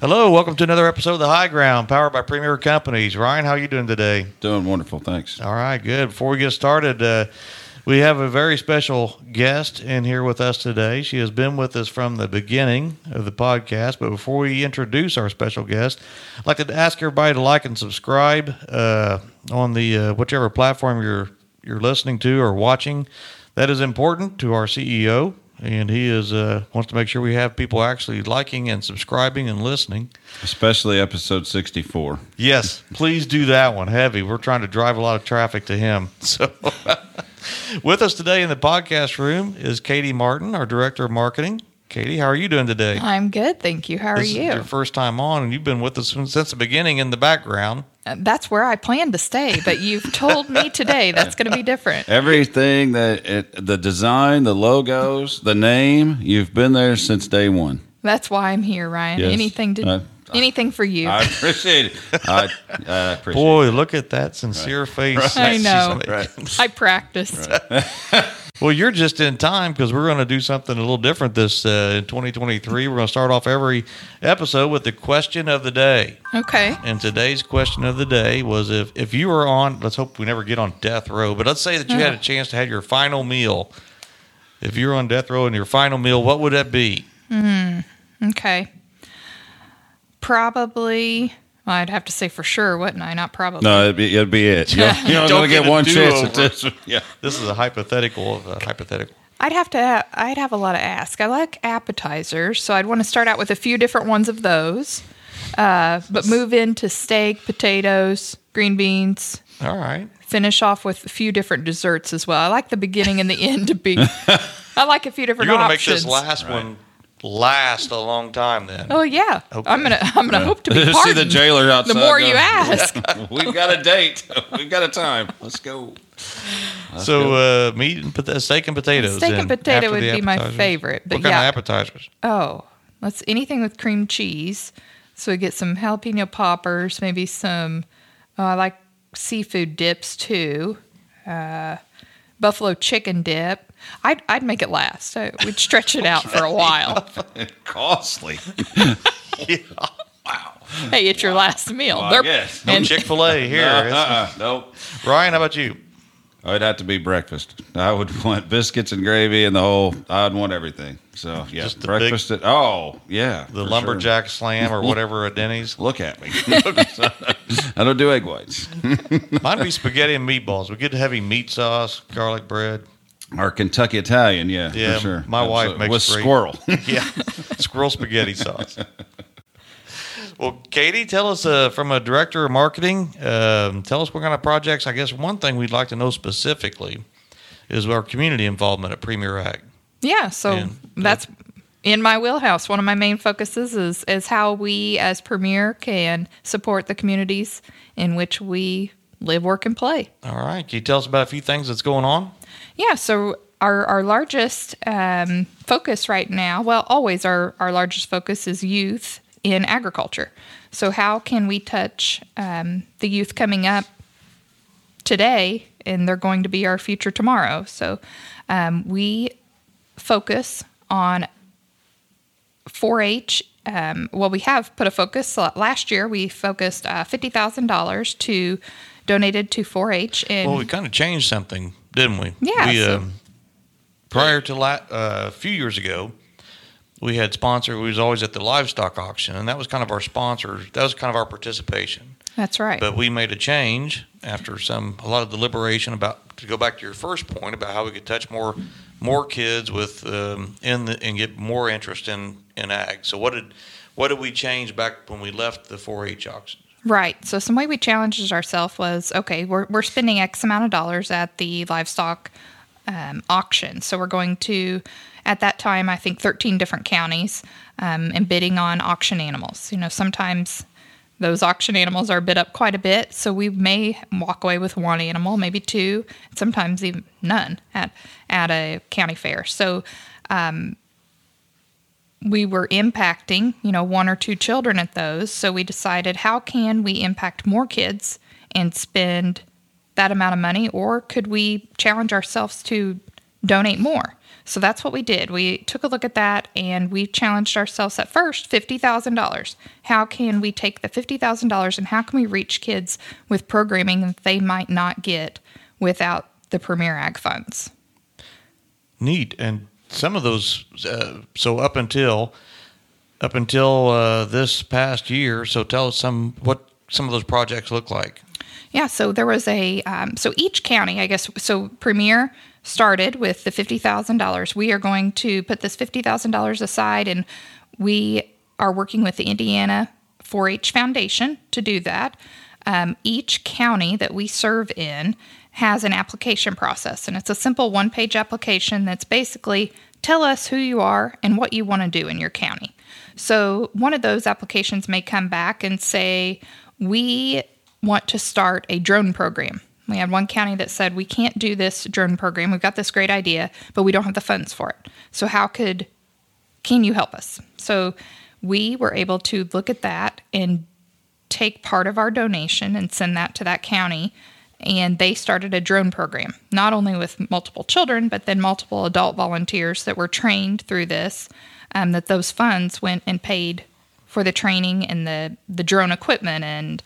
Hello, welcome to another episode of The High Ground, powered by Premier Companies. Ryan, how are you doing today? Doing wonderful, thanks. All right, good. Before we get started, uh, we have a very special guest in here with us today. She has been with us from the beginning of the podcast. But before we introduce our special guest, I'd like to ask everybody to like and subscribe uh, on the uh, whichever platform you're you're listening to or watching. That is important to our CEO, and he is uh, wants to make sure we have people actually liking and subscribing and listening. Especially episode 64. Yes, please do that one heavy. We're trying to drive a lot of traffic to him. So, with us today in the podcast room is Katie Martin, our director of marketing. Katie, how are you doing today? I'm good, thank you. How are this is you? your first time on, and you've been with us since the beginning in the background. Uh, That's where I plan to stay, but you've told me today that's going to be different. Everything that it, the design, the logos, the name, you've been there since day one. That's why I'm here, Ryan. Yes. Anything to Uh, anything for you. I appreciate it. I, I appreciate Boy, look at that sincere face. I she's know. Right. I practiced. Well, you're just in time because we're going to do something a little different this uh, in 2023. We're going to start off every episode with the question of the day. Okay. And today's question of the day was if, if you were on, let's hope we never get on death row, but let's say that you had a chance to have your final meal. If you were on death row and your final meal, what would that be? Hmm. Okay. Probably. Well, I'd have to say for sure, wouldn't I? Not probably. No, it'd be, it'd be it. You're, you're Don't going to get get one chance at this. Yeah. This is a hypothetical of a hypothetical. I'd have to. Ha- I'd have a lot to ask. I like appetizers, so I'd want to start out with a few different ones of those, uh, but move into steak, potatoes, green beans, All right. finish off with a few different desserts as well. I like the beginning and the end to be. I like a few different You're going to make this last one last a long time then. Oh yeah, Okay. I'm gonna I'm gonna hope to be See the jailer outside. the more you ask. We've got a date. We've got a time. Let's go. so uh, meat and pot- steak and potatoes. Steak and potato would be my favorite, but what kind yeah. of appetizers? Oh, let's anything with cream cheese. So we get some jalapeno poppers, maybe some. Oh, I like seafood dips too. Uh, buffalo chicken dip. I'd I'd make it last. I, we'd stretch it out for a while. Costly. Wow. Hey, it's your last meal. Well, I guess. No and- Chick Fil A here. It's- uh-uh. Nope. Ryan, how about you? It'd have to be breakfast. I would want biscuits and gravy and the whole. I'd want everything. So yeah, Just the breakfast. At, oh yeah, The for lumberjack slam or whatever at Denny's. Look at me. I don't do egg whites. Mine would be spaghetti and meatballs. We get heavy meat sauce, garlic bread. Or Kentucky Italian, yeah, Yeah, for sure. my wife Absolutely. makes with great- squirrel. Yeah, squirrel spaghetti sauce. Well, Katie, tell us uh, from a director of marketing, um, tell us what kind of projects. I guess one thing we'd like to know specifically is our community involvement at Premier Ag. Yeah, so And- that's in my wheelhouse. One of my main focuses is is how we as Premier can support the communities in which we live, work, and play. All right, can you tell us about a few things that's going on? Yeah, so our our largest um, focus right now, well, always our our largest focus is youth in agriculture. So how can we touch um, the youth coming up today, and they're going to be our future tomorrow? So um, we focus on 4-H. Um, well, we have put a focus. Last year, we focused uh, fifty thousand dollars to donated to 4-H, and Well, we kind of changed something, didn't we? Yeah, We, so- um, prior to la- uh, a few years ago, we had sponsor. We was always at the livestock auction, and that was kind of our sponsor. That was kind of our participation. that's right. But we made a change after some a lot of deliberation about to go back to your first point about how we could touch more more kids with um, in the and get more interest in in ag. So what did what did we change back when we left the 4-H auction? Right. So some way we challenged ourselves was okay, we're, we're spending X amount of dollars at the livestock um, auction. So we're going to, at that time, I think 13 different counties um, and bidding on auction animals. You know, sometimes those auction animals are bid up quite a bit. So we may walk away with one animal, maybe two, sometimes even none at, at a county fair. So we were impacting, you know, one or two children at those. So we decided how can we impact more kids and spend that amount of money or could we challenge ourselves to donate more. So that's what we did. We took a look at that and we challenged ourselves at first $50,000. How can we take the $50,000 and how can we reach kids with programming that they might not get without the Premier Ag funds? Neat. And some of those, uh, so up until up until uh, this past year, so tell us some what some of those projects look like. Yeah, so there was a um, so each county, I guess, so Premier started with the fifty thousand dollars. We are going to put this fifty thousand dollars aside, and we are working with the Indiana 4-H Foundation to do that. Um, each county that we serve in has an application process, and it's a simple one-page application that's basically tell us who you are and what you want to do in your county. So one of those applications may come back and say, we want to start a drone program. We had one county that said, We can't do this drone program. We've got this great idea, but we don't have the funds for it. So, how could, can you help us? So, we were able to look at that and take part of our donation and send that to that county. And they started a drone program, not only with multiple children, but then multiple adult volunteers that were trained through this. Um, that those funds went and paid for the training and the, the drone equipment and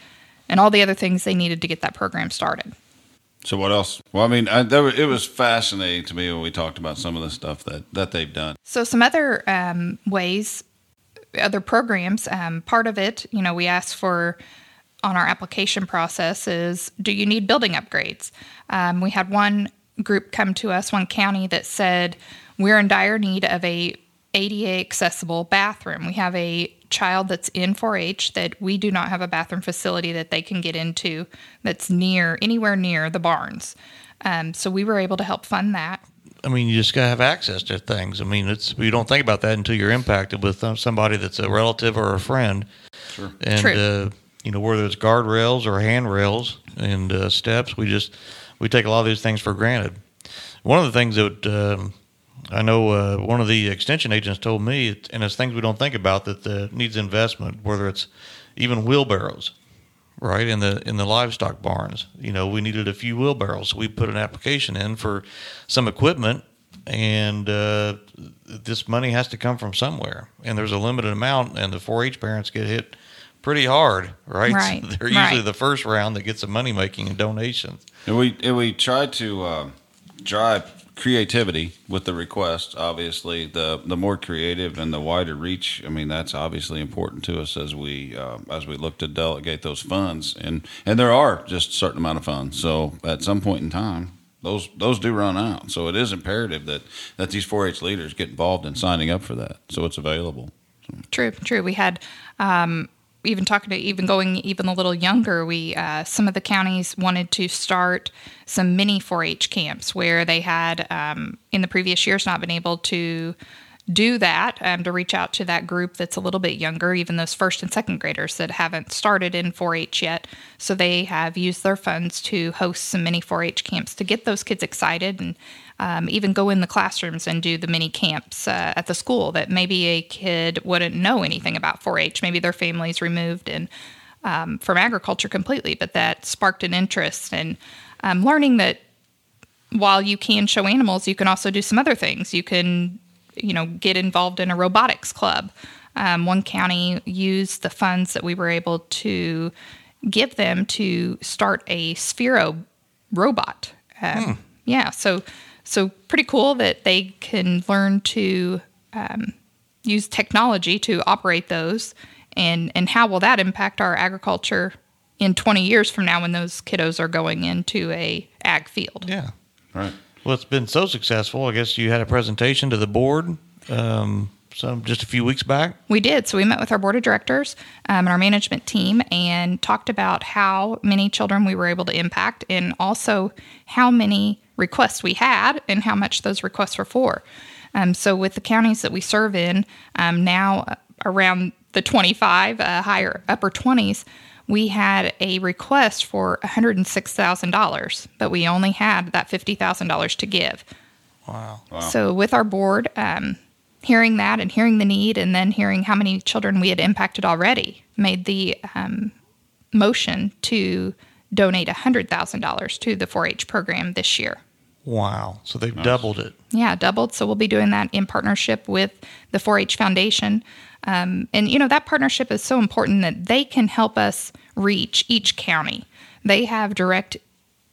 and all the other things they needed to get that program started. So what else? Well, I mean, I, were, it was fascinating to me when we talked about some of the stuff that that they've done. So some other um, ways, other programs. Um, part of it, you know, we asked for on our application process is, do you need building upgrades? Um, we had one group come to us, one county that said we're in dire need of a ADA accessible bathroom. We have a child that's in 4-H that we do not have a bathroom facility that they can get into that's near anywhere near the barns. Um, so we were able to help fund that. I mean, you just gotta have access to things. I mean, it's you don't think about that until you're impacted with uh, somebody that's a relative or a friend. Sure. And True. Uh, you know, whether it's guardrails or handrails and uh, steps, we just we take a lot of these things for granted. One of the things that um, I know uh, one of the extension agents told me, and it's things we don't think about that uh, needs investment, whether it's even wheelbarrows, right in the in the livestock barns. You know, we needed a few wheelbarrows. So we put an application in for some equipment, and uh, this money has to come from somewhere, and there's a limited amount, and the 4-H parents get hit pretty hard, right? Right, So they're usually right. the first round that gets the money making and donations. And we and we tried to uh, drive creativity with the request. Obviously, the the more creative and the wider reach. I mean, that's obviously important to us as we uh, as we look to delegate those funds. And and there are just a certain amount of funds. So at some point in time. Those, those do run out, so it is imperative that, that these 4-H leaders get involved in signing up for that, so it's available. True, true. We had um, even talking to even going even a little younger. We uh, some of the counties wanted to start some mini 4-H camps where they had um, in the previous years not been able to do that um, to reach out to that group that's a little bit younger, even those first and second graders that haven't started in 4-H yet. So they have used their funds to host some mini 4-H camps to get those kids excited and um, even go in the classrooms and do the mini camps uh, at the school that maybe a kid wouldn't know anything about 4-H. Maybe their family's removed and um, from agriculture completely, but that sparked an interest and um, learning that while you can show animals, you can also do some other things. You can, you know, get involved in a robotics club. Um, one county used the funds that we were able to give them to start a Sphero robot. Um, Yeah, so so pretty cool that they can learn to um, use technology to operate those, and and how will that impact our agriculture in 20 years from now when those kiddos are going into a ag field? Yeah. Right. Well, it's been so successful. I guess you had a presentation to the board um, some just a few weeks back. We did. So we met with our board of directors um, and our management team and talked about how many children we were able to impact and also how many requests we had and how much those requests were for. Um, so with the counties that we serve in um, now uh, around the 25 uh, higher upper 20s, we had a request for $106,000, but we only had that $50,000 to give. Wow. So with our board, um, hearing that and hearing the need, and then hearing how many children we had impacted already, made the um, motion to donate $100,000 to the 4-H program this year. Wow. So they've doubled it. Yeah, doubled. So we'll be doing that in partnership with the 4 H Foundation. Um, and, you know, that partnership is so important that they can help us reach each county. They have direct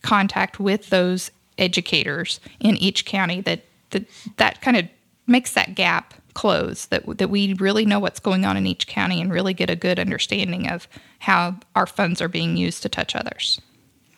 contact with those educators in each county that that, that kind of makes that gap close that that we really know what's going on in each county and really get a good understanding of how our funds are being used to touch others.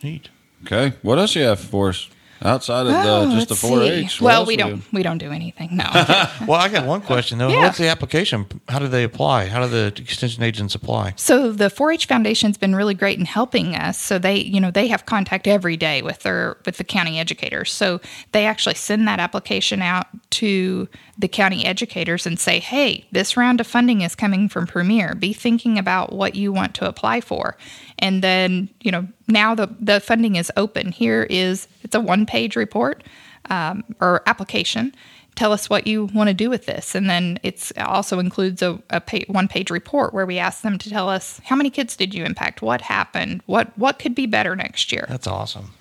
Neat. Okay. What else you have for us outside of the, Oh, just the 4-H. Well, we do? don't we don't do anything. No. Well, I got one question though. Yeah. What's the application? How do they apply? How do the extension agents apply? So the 4-H Foundation's been really great in helping us. So they, you know, they have contact every day with their with the county educators. So they actually send that application out to the county educators and say, "Hey, this round of funding is coming from Premier. Be thinking about what you want to apply for." And then, you know, now the the funding is open. Here is it's a one-page report um, or application tell us what you want to do with this and then it's also includes a, a pa- one page report where we ask them to tell us how many kids did you impact what happened what what could be better next year That's awesome.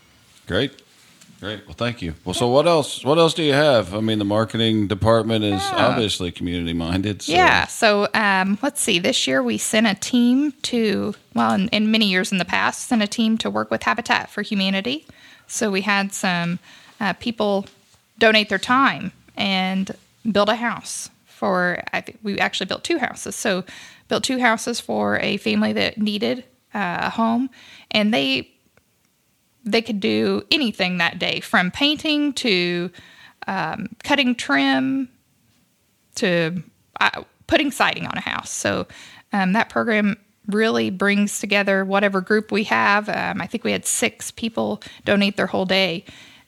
Great. Great. Well, thank you. Well, so what else? What else do you have? I mean, the marketing department is Yeah. obviously community minded. So yeah so um, let's see this year we sent a team to well in, in many years in the past sent a team to work with habitat for humanity so we had some uh, people donate their time and build a house for I think we actually built two houses so built two houses for a family that needed uh, a home and they they could do anything that day from painting to um, cutting trim to uh, putting siding on a house. So um, that program really brings together whatever group we have. Um, I think we had six people donate their whole day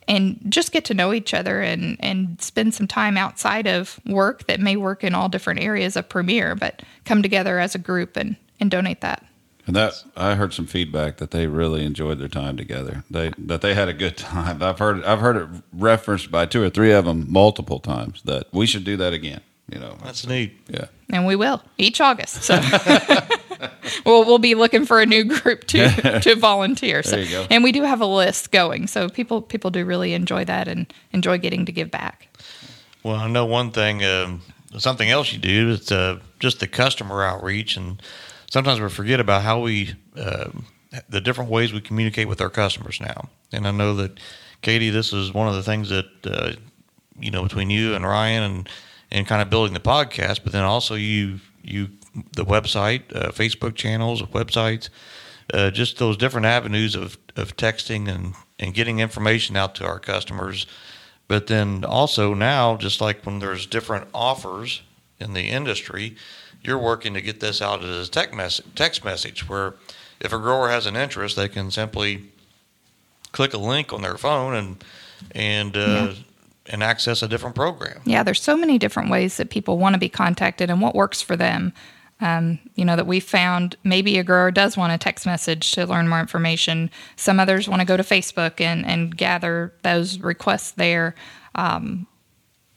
and just get to know each other and, and spend some time outside of work that may work in all different areas of Premier, but come together as a group and, and donate that. And that I heard some feedback that they really enjoyed their time together. They that they had a good time. I've heard I've heard it referenced by two or three of them multiple times that we should do that again. You know. That's neat. Yeah. and we will each August. So we'll we'll be looking for a new group to to volunteer. So, There you go. And we do have a list going, so people people do really enjoy that and enjoy getting to give back. Well, I know one thing. Um, something else you do is uh, just the customer outreach, and sometimes we forget about how we uh, the different ways we communicate with our customers now. And I know that Katie, this is one of the things that uh, you know between you and Ryan and and kind of building the podcast, but then also you you the website, uh, Facebook channels, websites, uh, just those different avenues of of texting and and getting information out to our customers. But then also now, just like when there's different offers in the industry, you're working to get this out as a text message, text message where if a grower has an interest, they can simply click a link on their phone and and uh, Yeah. and access a different program. Yeah, there's so many different ways that people want to be contacted and what works for them. Um, you know that we found maybe a grower does want a text message to learn more information. Some others want to go to Facebook and and gather those requests there. Um,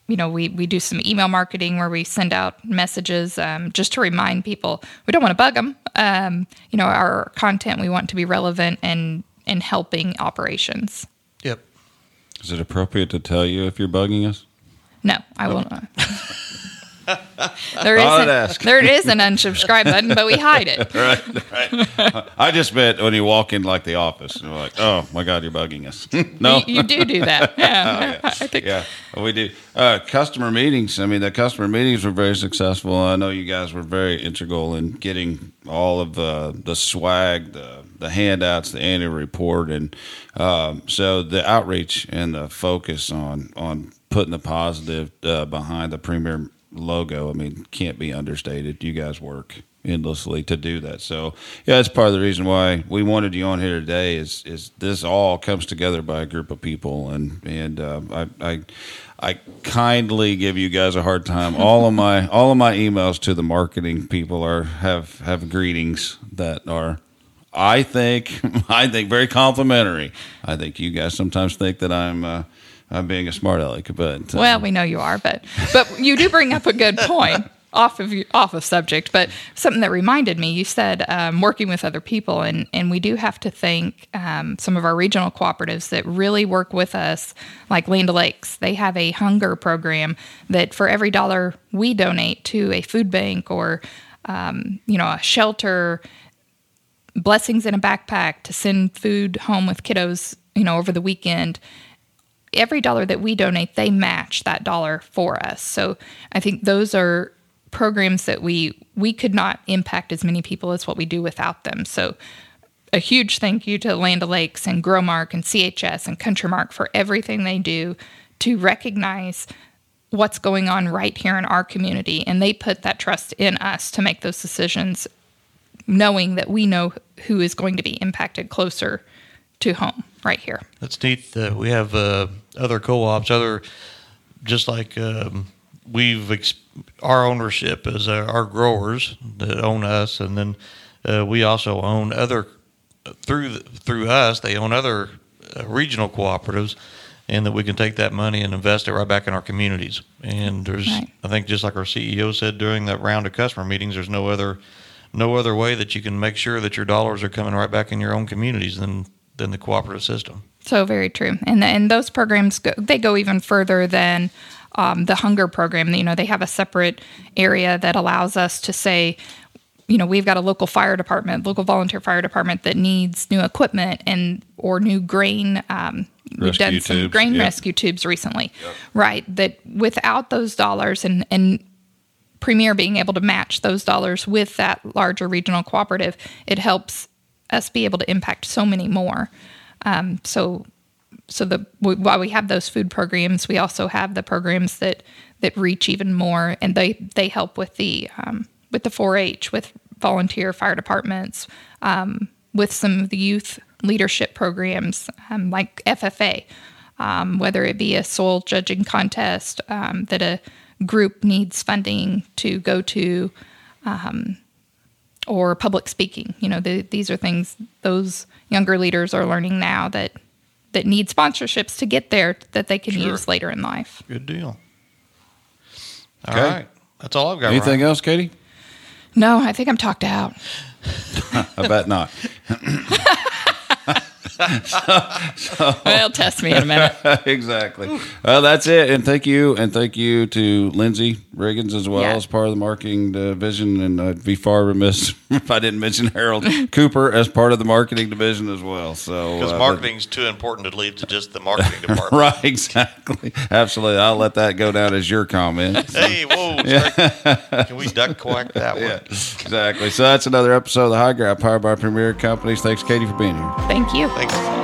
you know, we, we do some email marketing where we send out messages um, just to remind people. We don't want to bug them. Um, you know, our content we want to be relevant and and helping operations. Yep. Is it appropriate to tell you if you're bugging us? No, I will not. there is Thought I'd an, ask. there is an unsubscribe button, but we hide it. right, right. I just meant when you walk in like the office, and you're like, "Oh my God, you're bugging us." no, You, you do do that. Yeah, I think. yeah, we do. Uh, customer meetings. I mean, the customer meetings were very successful. I know you guys were very integral in getting all of the the swag, the the handouts, the annual report, and um, so the outreach and the focus on on putting the positive uh, behind the premier logo. I mean, can't be understated. You guys work endlessly to do that. So yeah, that's part of the reason why we wanted you on here today. Is is this all comes together by a group of people, and and uh, I. I I kindly give you guys a hard time. All of my all of my emails to the marketing people are have have greetings that are I think I think very complimentary. I think you guys sometimes think that I'm uh, I'm being a smart aleck, but uh, Well, we know you are, but but you do bring up a good point. off of off of subject, but something that reminded me. You said um, working with other people, and and we do have to thank um, some of our regional cooperatives that really work with us, like Land O'Lakes. They have a hunger program that for every dollar we donate to a food bank or um, you know a shelter, blessings in a backpack to send food home with kiddos, you know, over the weekend every dollar that we donate, they match that dollar for us. So I think those are programs that we we could not impact as many people as what we do without them. So a huge thank you to Land O'Lakes and Growmark and CHS and Countrymark for everything they do to recognize what's going on right here in our community and they put that trust in us to make those decisions knowing that we know who is going to be impacted closer to home right here. That's neat. Uh, we have uh, other co-ops, other just like um, we've ex- our ownership is uh, our growers that own us, and then uh, we also own other through through us. They own other uh, regional cooperatives, and that we can take that money and invest it right back in our communities. And there's, right. I think, just like our CEO said during that round of customer meetings, there's no other no other way that you can make sure that your dollars are coming right back in your own communities than than the cooperative system. So very true, and and those programs go, they go even further than um, the hunger program. You know, they have a separate area that allows us to say, you know, we've got a local fire department, local volunteer fire department that needs new equipment and or new grain. Um, we've done some grain yep. rescue tubes recently, yep. right? That without those dollars and and Premier being able to match those dollars with that larger regional cooperative, it helps us be able to impact so many more. Um, so so the while we have those food programs, we also have the programs that that reach even more, and they they help with the um, with the 4-H, with volunteer fire departments, um, with some of the youth leadership programs um, like FFA, um, whether it be a soil judging contest um, that a group needs funding to go to. Um, or public speaking, you know, the, these are things those younger leaders are learning now that that need sponsorships to get there that they can sure. use later in life. Good deal. All okay. right, That's all I've got. Anything else, Katie? No, I think I'm talked out. I bet not. so, well, test me in a minute. exactly. Well, that's it. And thank you. And thank you to Lindsay Riggins as well yeah. as part of the marketing division. And I'd be far remiss if I didn't mention Harold Cooper as part of the marketing division as well. So because uh, marketing is too important to leave to just the marketing department. right. Exactly. Absolutely. I'll let that go down as your comment. hey, whoa! Yeah. Can we duck quack that one? Yeah, exactly. So that's another episode of the High Ground powered by Premier Companies. Thanks, Katie, for being here. Thank you. Thanks.